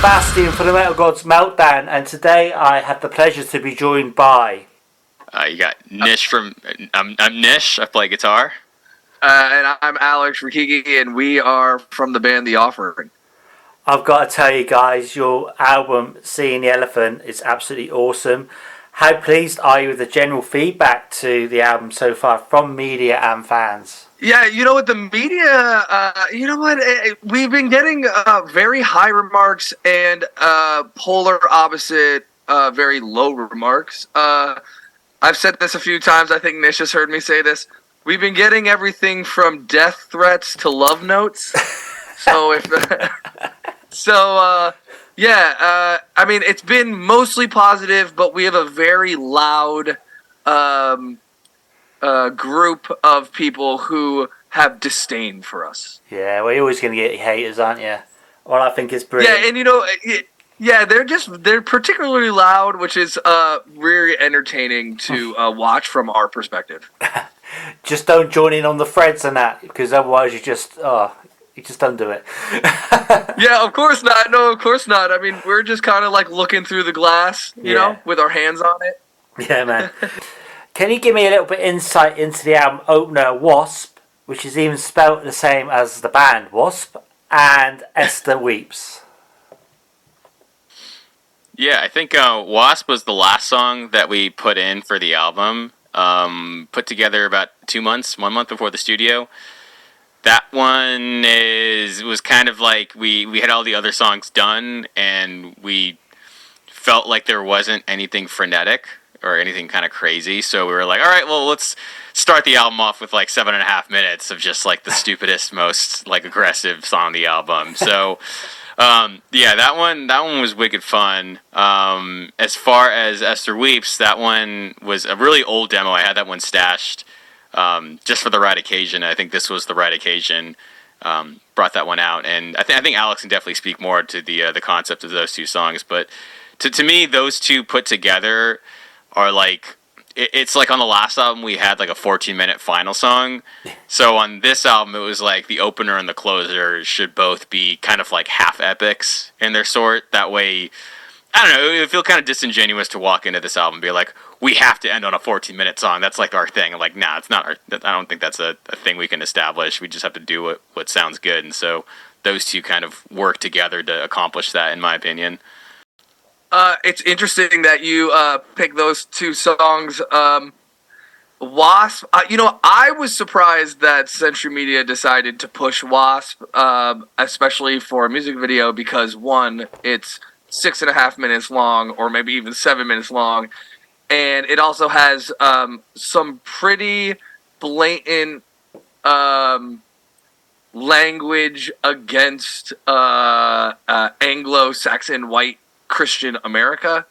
Sebastian for the Metal Gods Meltdown, and today I have the pleasure to be joined by. Uh, you got Nish from. I'm, I'm Nish. I play guitar. Uh, and I'm Alex Rikiki, and we are from the band The Offering. I've got to tell you guys, your album "Seeing the Elephant" is absolutely awesome. How pleased are you with the general feedback to the album so far from media and fans? Yeah, you know what the media, uh, you know what eh, eh, we've been getting uh, very high remarks and uh, polar opposite, uh, very low remarks. Uh, I've said this a few times. I think Nish has heard me say this. We've been getting everything from death threats to love notes. so if so, uh, yeah, uh, I mean it's been mostly positive, but we have a very loud um, uh, group of people who have disdain for us. Yeah, well, you're always going to get haters, aren't you? Well, I think it's brilliant. Yeah, and you know, it, yeah, they're just they're particularly loud, which is uh very entertaining to uh, watch from our perspective. just don't join in on the threads and that, because otherwise you just oh, you just don't do it. yeah, of course not. No, of course not. I mean, we're just kind of like looking through the glass, you Yeah. know, with our hands on it. Yeah, man. Can you give me a little bit insight into the album opener Wasp, which is even spelt the same as the band Wasp, and Esther Weeps? Yeah, I think uh, Wasp was the last song that we put in for the album. Um, put together about two months, one month before the studio. That one is was kind of like we we had all the other songs done, and we felt like there wasn't anything frenetic or anything kind of crazy. So we were like, all right, well, let's start the album off with like seven and a half minutes of just like the stupidest, most like aggressive song on the album. So. Um, yeah, that one that one was wicked fun. Um, as far as Esther Weeps, that one was a really old demo. I had that one stashed um, just for the right occasion. I think this was the right occasion. Um, brought that one out, and I think I think Alex can definitely speak more to the uh, the concept of those two songs. But to to me, those two put together are like it's like on the last album we had like a 14 minute final song. So on this album, it was like the opener and the closer should both be kind of like half epics in their sort. That way, I don't know. It would feel kind of disingenuous to walk into this album and be like, we have to end on a 14 minute song. That's like our thing. I'm like, nah, it's not our. I don't think that's a, a thing we can establish. We just have to do what what sounds good. And so those two kind of work together to accomplish that, in my opinion. Uh, it's interesting that you uh, pick those two songs. Um, Wasp, uh, you know, I was surprised that Century Media decided to push Wasp, um, especially for a music video, because one, it's six and a half minutes long, or maybe even seven minutes long, and it also has um, some pretty blatant um, language against uh, uh, Anglo-Saxon white Christian America.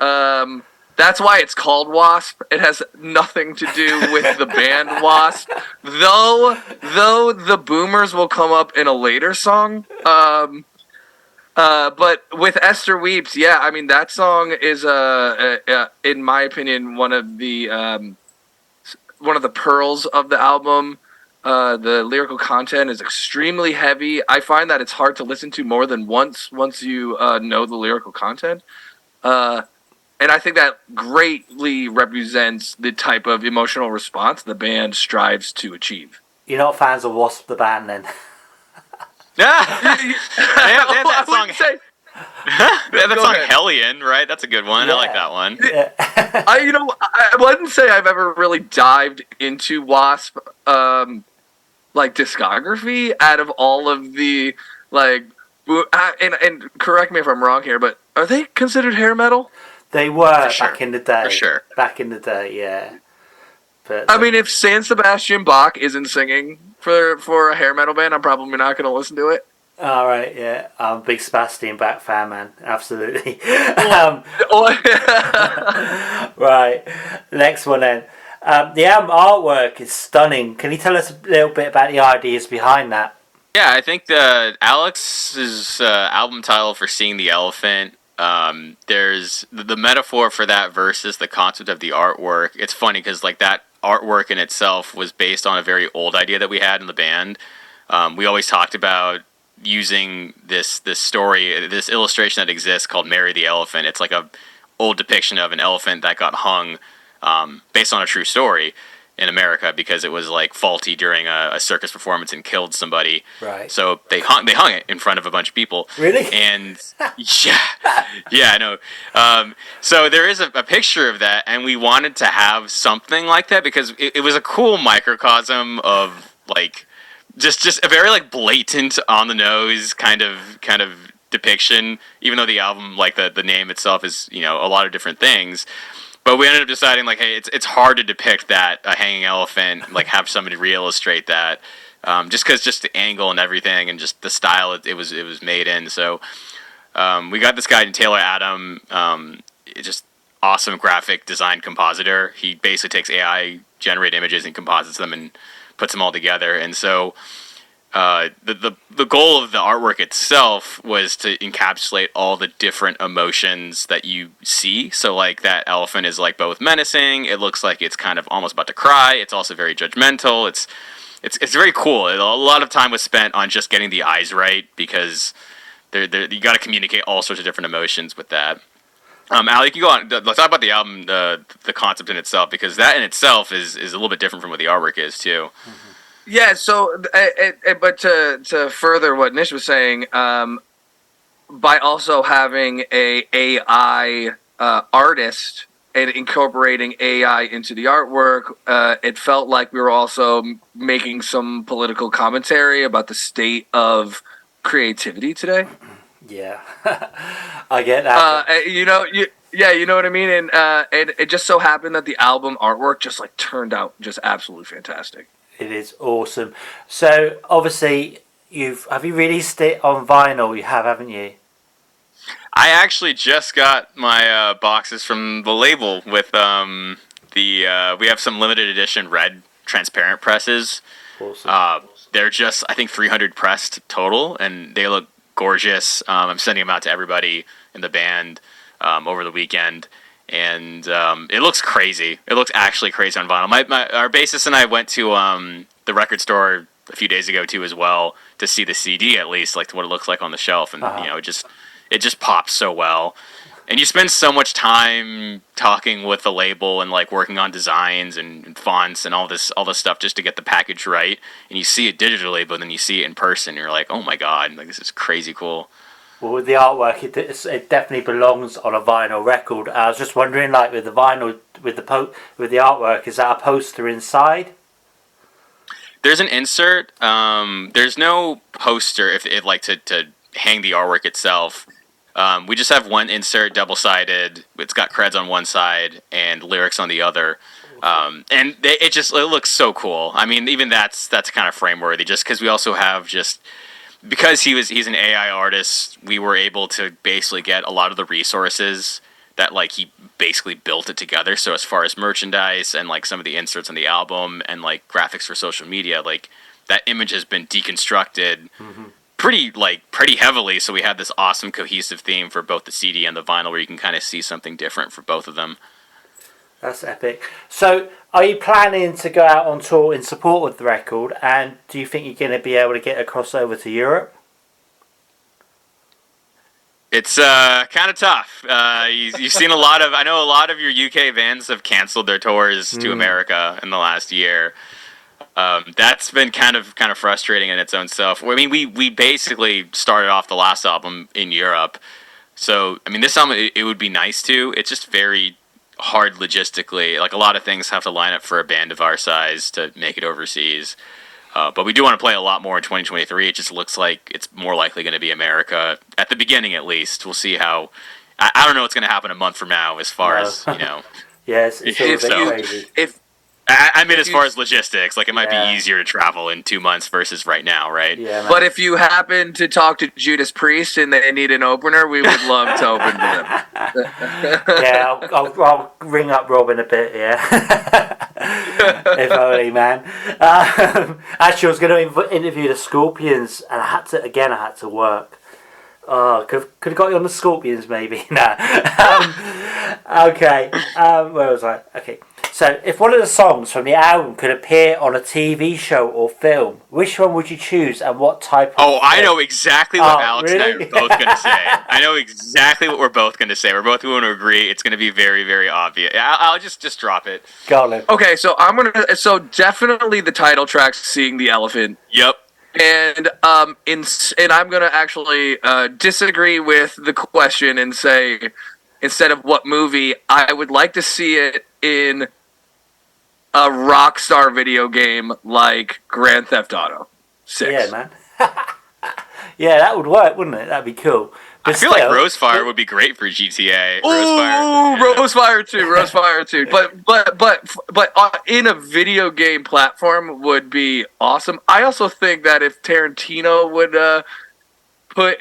Um, that's why it's called Wasp. It has nothing to do with the band Wasp, though. Though the Boomers will come up in a later song. Um, uh, but with Esther Weeps, yeah, I mean that song is, uh, uh, uh, in my opinion, one of the um, one of the pearls of the album. Uh, the lyrical content is extremely heavy. I find that it's hard to listen to more than once once you uh, know the lyrical content. Uh, and I think that greatly represents the type of emotional response the band strives to achieve. You're not fans of Wasp, the band, then? Yeah, they have, they have that song. say- They have that Go song ahead. Hellion, right? That's a good one. I like that one. I you know I I wouldn't say I've ever really dived into Wasp um like discography out of all of the like uh, and and correct me if I'm wrong here but are they considered hair metal? They were sure. back in the day. For sure. Back in the day, yeah. But I mean if San Sebastian Bach isn't singing for for a hair metal band I'm probably not going to listen to it. all right, yeah. I'm a big Sebastian Bach fan, man. Absolutely. um, right. Next one then. Um, the album artwork is stunning. Can you tell us a little bit about the ideas behind that? Yeah, I think the Alex's uh, album title for "Seeing the Elephant." Um, there's the, the metaphor for that versus the concept of the artwork. It's funny because like that artwork in itself was based on a very old idea that we had in the band. Um, we always talked about using this this story, this illustration that exists called Mary the Elephant. It's like a old depiction of an elephant that got hung um, based on a true story in America because it was like faulty during a, a, circus performance and killed somebody. Right. So they hung they hung it in front of a bunch of people. Really? And yeah, yeah, I know. Um, so there is a, a, picture of that, and we wanted to have something like that because it, it was a cool microcosm of like just just a very like blatant on the nose kind of kind of depiction. Even though the album, like the the name itself, is you know a lot of different things but we ended up deciding like, hey, it's it's hard to depict that a hanging elephant, like have somebody re-illustrate that, um, just because just the angle and everything and just the style it, it was it was made in. So um, we got this guy Taylor Adam, um, just awesome graphic design compositor. He basically takes AI generate images and composites them and puts them all together. And so uh, the, the the goal of the artwork itself was to encapsulate all the different emotions that you see. So like that elephant is like both menacing. It looks like it's kind of almost about to cry. It's also very judgmental. It's it's it's very cool. A lot of time was spent on just getting the eyes right because they're, they're, you got to communicate all sorts of different emotions with that. Um, you can go on. Let's talk about the album, the the concept in itself, because that in itself is is a little bit different from what the artwork is too. Mm-hmm. Yeah. So, it, it, but to to further what Nish was saying, um, by also having a AI uh, artist and incorporating AI into the artwork, uh, it felt like we were also making some political commentary about the state of creativity today. Yeah, I get that. Uh, you know, you, yeah, you know what I mean. And uh, and it just so happened that the album artwork just like turned out just absolutely fantastic. It is awesome. So obviously, you've have you released it on vinyl? You have, haven't you? I actually just got my uh, boxes from the label with um, the uh, we have some limited edition red transparent presses. Awesome. Uh, they're just I think 300 pressed total, and they look gorgeous. Um, I'm sending them out to everybody in the band um, over the weekend and um, it looks crazy. It looks actually crazy on vinyl. My, my our bassist and I went to um, the record store a few days ago too as well to see the CD at least like what it looks like on the shelf, and uh-huh. you know it just it just pops so well. And you spend so much time talking with the label and like working on designs and, and fonts and all this all this stuff just to get the package right. And you see it digitally, but then you see it in person, and you're like, oh my god, like this is crazy cool. Well, with the artwork, it, it definitely belongs on a vinyl record. I was just wondering, like with the vinyl, with the po- with the artwork, is that a poster inside? There's an insert. Um, there's no poster if it like to, to hang the artwork itself. Um, we just have one insert, double sided. It's got creds on one side and lyrics on the other. Um, and they, it just it looks so cool. I mean, even that's that's kind of frame worthy, just because we also have just because he was he's an AI artist, we were able to basically get a lot of the resources that like he basically built it together. So as far as merchandise and like some of the inserts on the album and like graphics for social media, like that image has been deconstructed mm-hmm. pretty like pretty heavily. So we have this awesome cohesive theme for both the CD and the vinyl, where you can kind of see something different for both of them. That's epic. So, are you planning to go out on tour in support of the record? And do you think you're going to be able to get across over to Europe? It's uh, kind of tough. Uh, you, have seen a lot of. I know a lot of your UK bands have canceled their tours mm. to America in the last year. Um, that's been kind of kind of frustrating in its own self. I mean, we we basically started off the last album in Europe, so I mean, this album it, it would be nice to. It's just very hard logistically. Like a lot of things have to line up for a band of our size to make it overseas. Uh, but we do want to play a lot more in 2023. It just looks like it's more likely going to be America at the beginning, at least. We'll see how. I, I don't know what's going to happen a month from now, as far no. as you know. yes, it's if, so, crazy. If I, I mean, as far as logistics, like it might yeah. be easier to travel in two months versus right now, right? Yeah. Man. But if you happen to talk to Judas Priest and they need an opener, we would love to open to them. yeah, I'll, I'll, I'll, ring up Robin a bit. Yeah, if only, man. Um, actually, I was going to interview the Scorpions, and I had to again. I had to work. Oh, could have, could have got you on the Scorpions, maybe. nah. Um, okay. Um, where was I? Okay. So, if one of the songs from the album could appear on a TV show or film, which one would you choose and what type of Oh, I film? know exactly what Oh, Alex and I are both going to say. I know exactly what we're both going to say. We're both going to agree. It's going to be very, very obvious. I'll, I'll just just drop it. Go on, then. Okay, so I'm gonna. So definitely the title track, "Seeing the Elephant," Yep. And um, in and I'm gonna actually uh, disagree with the question and say instead of what movie, I would like to see it in a Rockstar video game like Grand Theft Auto Six. Yeah, man. yeah, that would work, wouldn't it? That'd be cool. I feel still- like Rosefire would be great for GTA. Ooh, Rosefire. Rosefire too, Rosefire too. But but but but uh, in a video game platform would be awesome. I also think that if Tarantino would uh, put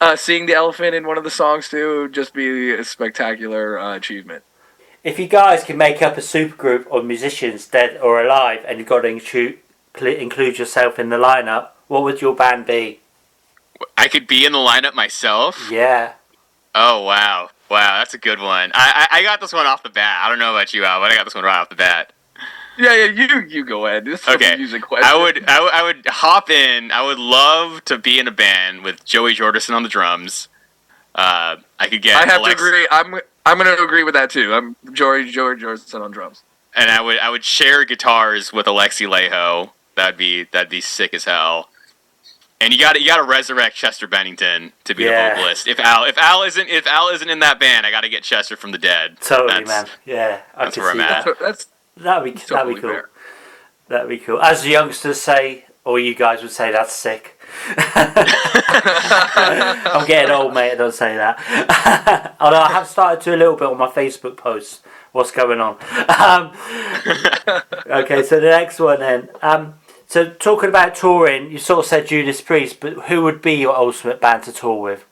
uh, seeing the elephant in one of the songs too, it would just be a spectacular uh, achievement. If you guys can make up a supergroup of musicians, dead or alive, and you've got to include, include yourself in the lineup, what would your band be? I could be in the lineup myself. Yeah. Oh wow, wow, that's a good one. I, I I got this one off the bat. I don't know about you, Al, but I got this one right off the bat. Yeah, yeah, you you go ahead. This is Okay. a music question. I would, I would I would hop in. I would love to be in a band with Joey Jordison on the drums. Uh, I could get I have Alex- to agree. I'm I'm going to agree with that too. I'm Joey George Jordan on drums. and I would I would share guitars with Alexi Laiho. That'd be that'd be sick as hell. And you got to you got to resurrect Chester Bennington to be Yeah. the vocalist. If Al if Al isn't if Al isn't in that band, I got to get Chester from the dead. Totally, That's- man. Yeah, I that's can where see I'm at. that. So that's That'd be that'd be cool. fair. That'd be cool. As the youngsters say, or you guys would say, that's sick. I'm getting old, mate. I don't say that. Although I have started to a little bit on my Facebook posts. What's going on? Um, okay, so the next one then. Um, so talking about touring, you sort of said Judas Priest, but who would be your ultimate band to tour with?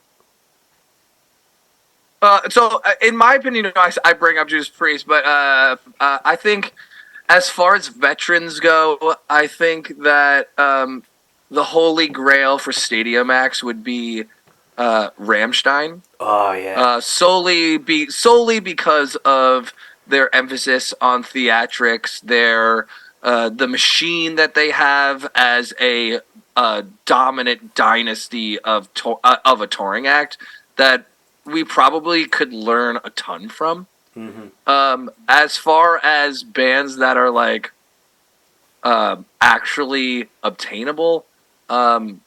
Uh, so, uh, in my opinion, I, I bring up Judas Priest, but uh, uh, I think as far as veterans go, I think that um, the holy grail for Stadium acts would be uh, Rammstein, Oh yeah, uh, solely be solely because of their emphasis on theatrics, their uh, the machine that they have as a uh, dominant dynasty of to- uh, of a touring act that we probably could learn a ton from. Mhm. Um, as far as bands that are like um actually obtainable, um,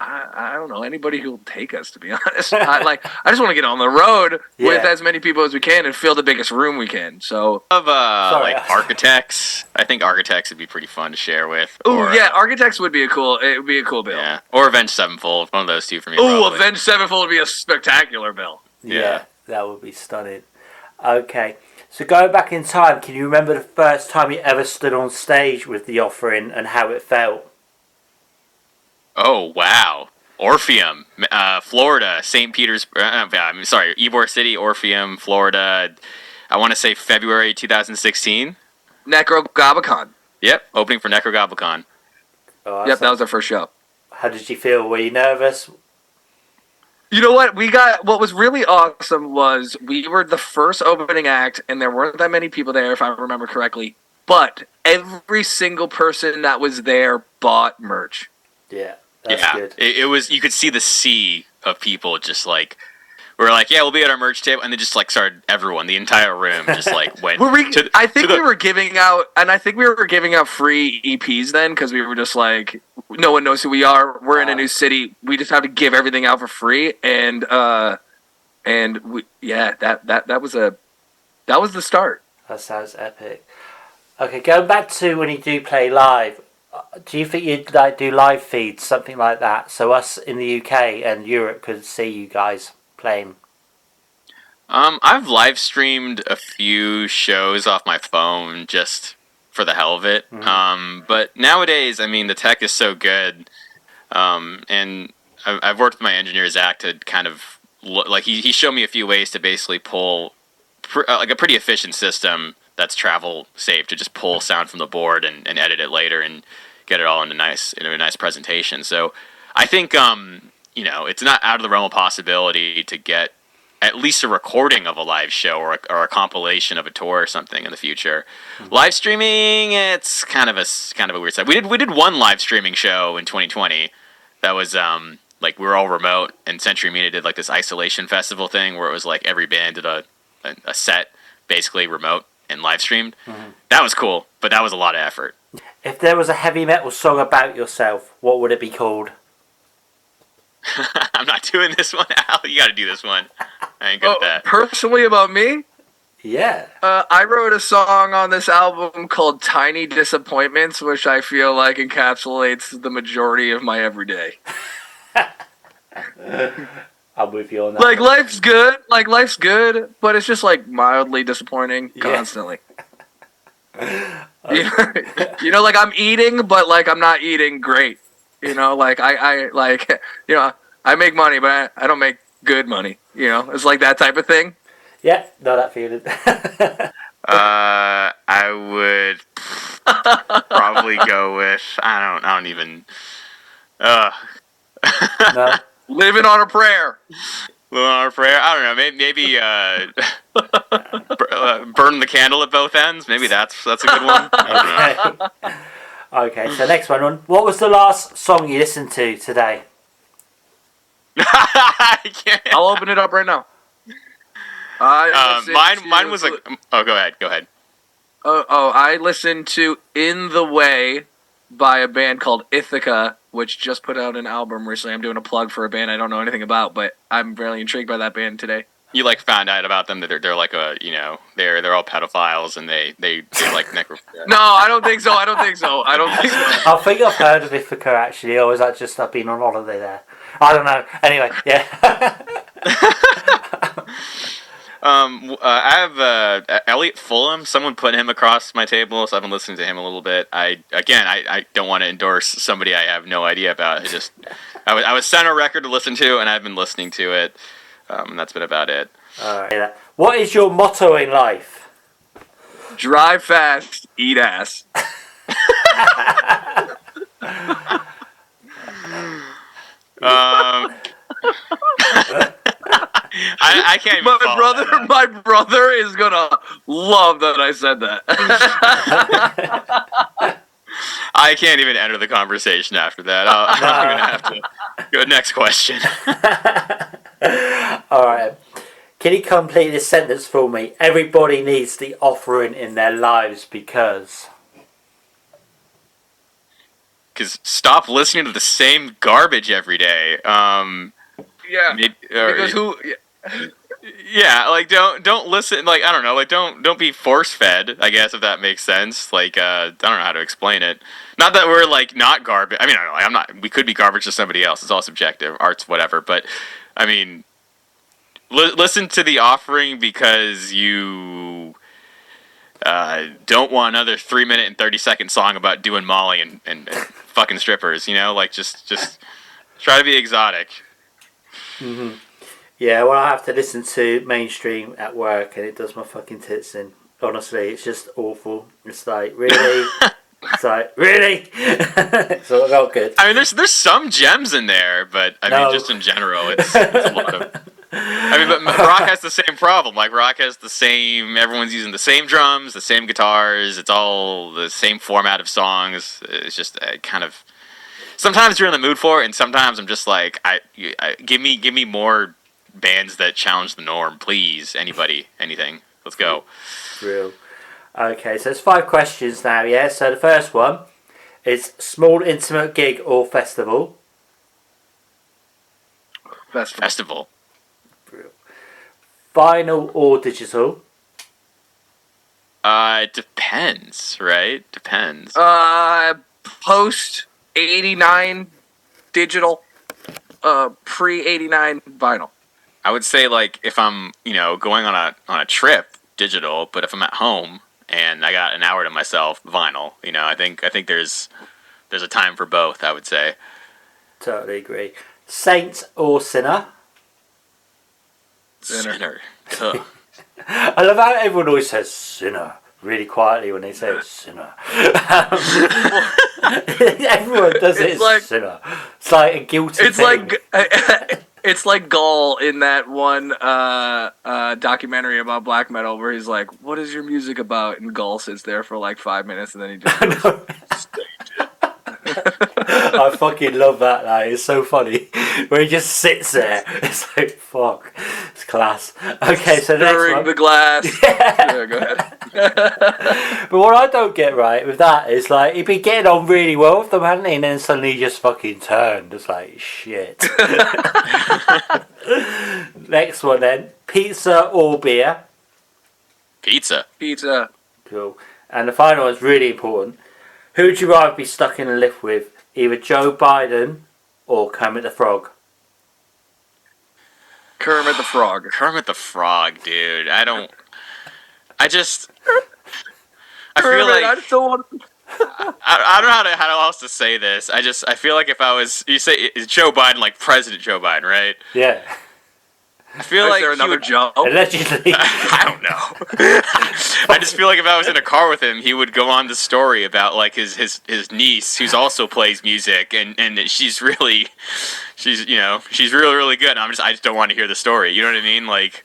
I, I don't know anybody who'll take us. To be honest, I, like I just want to get on the road with as many people as we can and fill the biggest room we can. So, Of uh, Sorry. like architects, I think architects would be pretty fun to share with. oh yeah, uh, Architects would be a cool. It would be a cool bill. yeah, or Avenged Sevenfold. One of those two for me. Oh, probably. Avenged Sevenfold would be a spectacular bill. yeah, yeah. that would be stunning. Okay, so going back in time, can you remember the first time you ever stood on stage with the offering and how it felt? Oh wow, Orpheum, uh, Florida, St. Peter's. Uh, I'm sorry, Ybor City, Orpheum, Florida. I want to say February 2016. Nekrogoblikon. Yep, opening for Nekrogoblikon. Oh, Yep, that's- that was our first show. How did you feel? Were you nervous? You know what? We got what was really awesome was we were the first opening act, and there weren't that many people there, if I remember correctly. But every single person that was there bought merch. Yeah, that's yeah, good. It, it was. You could see the sea of people just like. We were like, yeah, we'll be at our merch table, and they just like started. Everyone, the entire room, just like went. Were we? to the- I think to the- we were giving out, and I think we were giving out free EPs then because we were just like, no one knows who we are. We're in a new city. We just have to give everything out for free, and uh, and we, yeah, that that that was a that was the start. That sounds epic. Okay, going back to when you do play live, do you think you'd like do live feeds, something like that, so us in the UK and Europe could see you guys playing? Um, I've live streamed a few shows off my phone just for the hell of it. Mhm. Um, but nowadays, I mean, the tech is so good, um, and I've, worked with my engineer Zach to kind of lo- like he he showed me a few ways to basically pull pr- uh, like a pretty efficient system that's travel safe to just pull sound from the board and, and edit it later and get it all into nice into a nice presentation. So I think um, you know it's not out of the realm of possibility to get at least a recording of a live show or a, or a compilation of a tour or something in the future. Live streaming, it's kind of a kind of a weird side. We did we did one live streaming show in 2020 that was um like we were all remote and Century Media did like this isolation festival thing where it was like every band did a a, a set basically remote and live streamed. That was cool, but that was a lot of effort. If there was a heavy metal song about yourself, what would it be called? I'm not doing this one, Al. You got to do this one. I ain't good Oh, at that. personally, about me, Yeah. uh, I wrote a song on this album called "Tiny Disappointments," which I feel like encapsulates the majority of my everyday. I'm with you on that. Like life's good, like life's good, but it's just like mildly disappointing Yeah. constantly. you, know, like I'm eating, but like I'm not eating great. You know, like I, I like, you know, I make money, but I, I don't make good money. You know, it's like that type of thing. yeah, know that feeling. Uh, I would probably go with I don't I don't even. Uh, no. Living on a prayer. Living on prayer. I don't know. Maybe maybe uh, bur- uh, burn the candle at both ends. Maybe that's that's a good one. I don't know. Okay. okay, so next one. on. What was the last song you listened to today? I can't. I'll open it up right now. I Um, mine to- mine was like oh go ahead go ahead. Oh, oh, I listened to "In the Way" by a band called Ithaca, which just put out an album recently. I'm doing a plug for a band I don't know anything about, but I'm really intrigued by that band today. You like found out about them that they're they're like a you know they're they're all pedophiles and they they, they like necro. No, I don't think so. I don't think so. I don't think so. I think I've heard of Ithaca actually, or is that just I've been on holiday there? I don't know. Anyway, yeah. Um, uh, I have uh, Elliot Fulham. Someone put him across my table, so I've been listening to him a little bit. I again, I, I don't want to endorse somebody I have no idea about. I just I was, I was sent a record to listen to, and I've been listening to it. Um, and that's been about it. All right. What is your motto in life? Drive fast, eat ass. Um, I, I can't even. My brother, that. my brother is gonna love that I said that. I can't even enter the conversation after that. I'll, I'm gonna have to go next question. All right. Can you complete this sentence for me? Everybody needs the offering in their lives because. Because stop listening to the same garbage every day. Um, yeah, maybe, or- because who? Yeah, like don't don't listen. Like I don't know. Like don't don't be force fed. I guess if that makes sense. Like uh, I don't know how to explain it. Not that we're like not garbage. I mean, I know, like, I'm not. We could be garbage to somebody else. It's all subjective. Art's whatever. But I mean, li- listen to the offering because you uh, don't want another three minute and thirty second song about doing Molly and, and, and fucking strippers. You know, like just just try to be exotic. Yeah, well, I have to listen to mainstream at work and it does my fucking tits in. Honestly, it's just awful. It's like, really? it's like, really? it's all not good. I mean, there's there's some gems in there, but I No. mean, just in general, it's, it's a lot of. I mean, but rock has the same problem. Like rock has the same. Everyone's using the same drums, the same guitars. It's all the same format of songs. It's just uh, kind of. Sometimes you're in the mood for it, and sometimes I'm just like, I, I give me give me more bands that challenge the norm, please. Anybody, anything. Let's go. Real. Okay, so it's five questions now, yeah? So the first one is small, intimate gig or festival. Festival. Festival. Vinyl or digital. Uh, it depends, right? Depends. Uh, post eighty nine digital. Uh, pre eighty nine vinyl. I would say like if I'm you know going on a on a trip, digital. But if I'm at home and I got an hour to myself, vinyl. You know, I think I think there's there's a time for both. I would say. Totally agree. Saint or sinner. Sinner. Sinner. I love how everyone always says sinner really quietly when they say sinner. everyone does it It's as like- sinner. It's like a guilty It's thing. like it's like Gaahl in that one uh, uh, documentary about black metal where he's like, "What is your music about?" And Gaahl sits there for like five minutes and then he just goes, I fucking love that. Like, it's so funny where he just sits there. It's like fuck, it's class. Okay, so next stirring one. the glass. yeah, go ahead. But what I don't get right with that is like he'd be getting on really well with them, hadn't he? And then suddenly he just fucking turned. It's like shit. Next one then, pizza or beer. Pizza. Pizza. Cool. And the final one's really important. Who would you rather be stuck in a lift with? Either Joe Biden or Kermit the Frog? Kermit the Frog. Kermit the Frog, dude. I don't. I just. I feel Kermit, like I just don't want. I, I don't know how to how else to say this. I just I feel like if I was you say is Joe Biden like President Joe Biden, right? Yeah, I feel Is like there he another would- Joe? allegedly. I don't know. I just feel like if I was in a car with him, he would go on the story about like his his his niece, who's also plays music, and and she's really, she's you know she's really really good. And I'm just I just don't want to hear the story. You know what I mean? Like,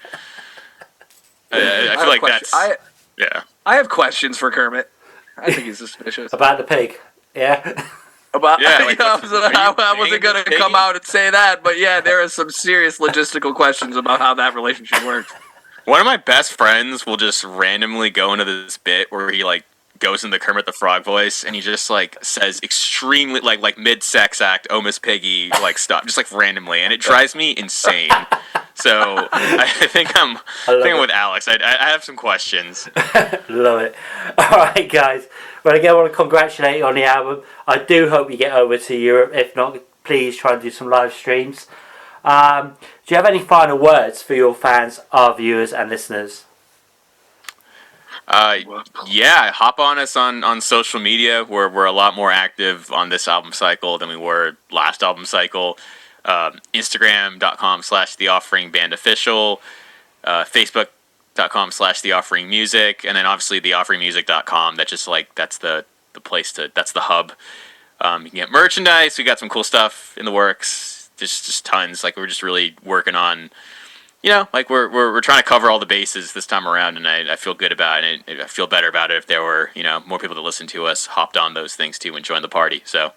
I, I I feel a like question. that's I yeah. I have questions for Kermit. I think he's suspicious. About the pig. Yeah. About Yeah, like, I, what's- was, are you I, I wasn't gonna this come out and say that, but yeah, there are some serious logistical questions about how that relationship works. One of my best friends will just randomly go into this bit where he like goes into Kermit the Frog voice and he just like says extremely like like mid sex act oh Miss Piggy like stuff just like randomly and it drives me insane. So I think I'm I think I'm with Alex. I, I I have some questions. Love it. All right, guys. Well, again, I want to congratulate you on the album. I do hope you get over to Europe. If not, please try and do some live streams. Um, do you have any final words for your fans, our viewers, and listeners? Uh, yeah, hop on us on, on social media. We're, we're a lot more active on this album cycle than we were last album cycle. Um, Instagram.com slash The Offering Band Official, uh, Facebook.com slash The Offering Music, and then obviously TheOfferingMusic.com. That's just like, that's the, the place to, that's the hub. Um, you can get merchandise. We got some cool stuff in the works. Just, just tons. Like, we're just really working on you know, like we're, we're we're trying to cover all the bases this time around, and I, I feel good about it. I feel better about it if there were you know more people that listen to us hopped on those things too and joined the party. So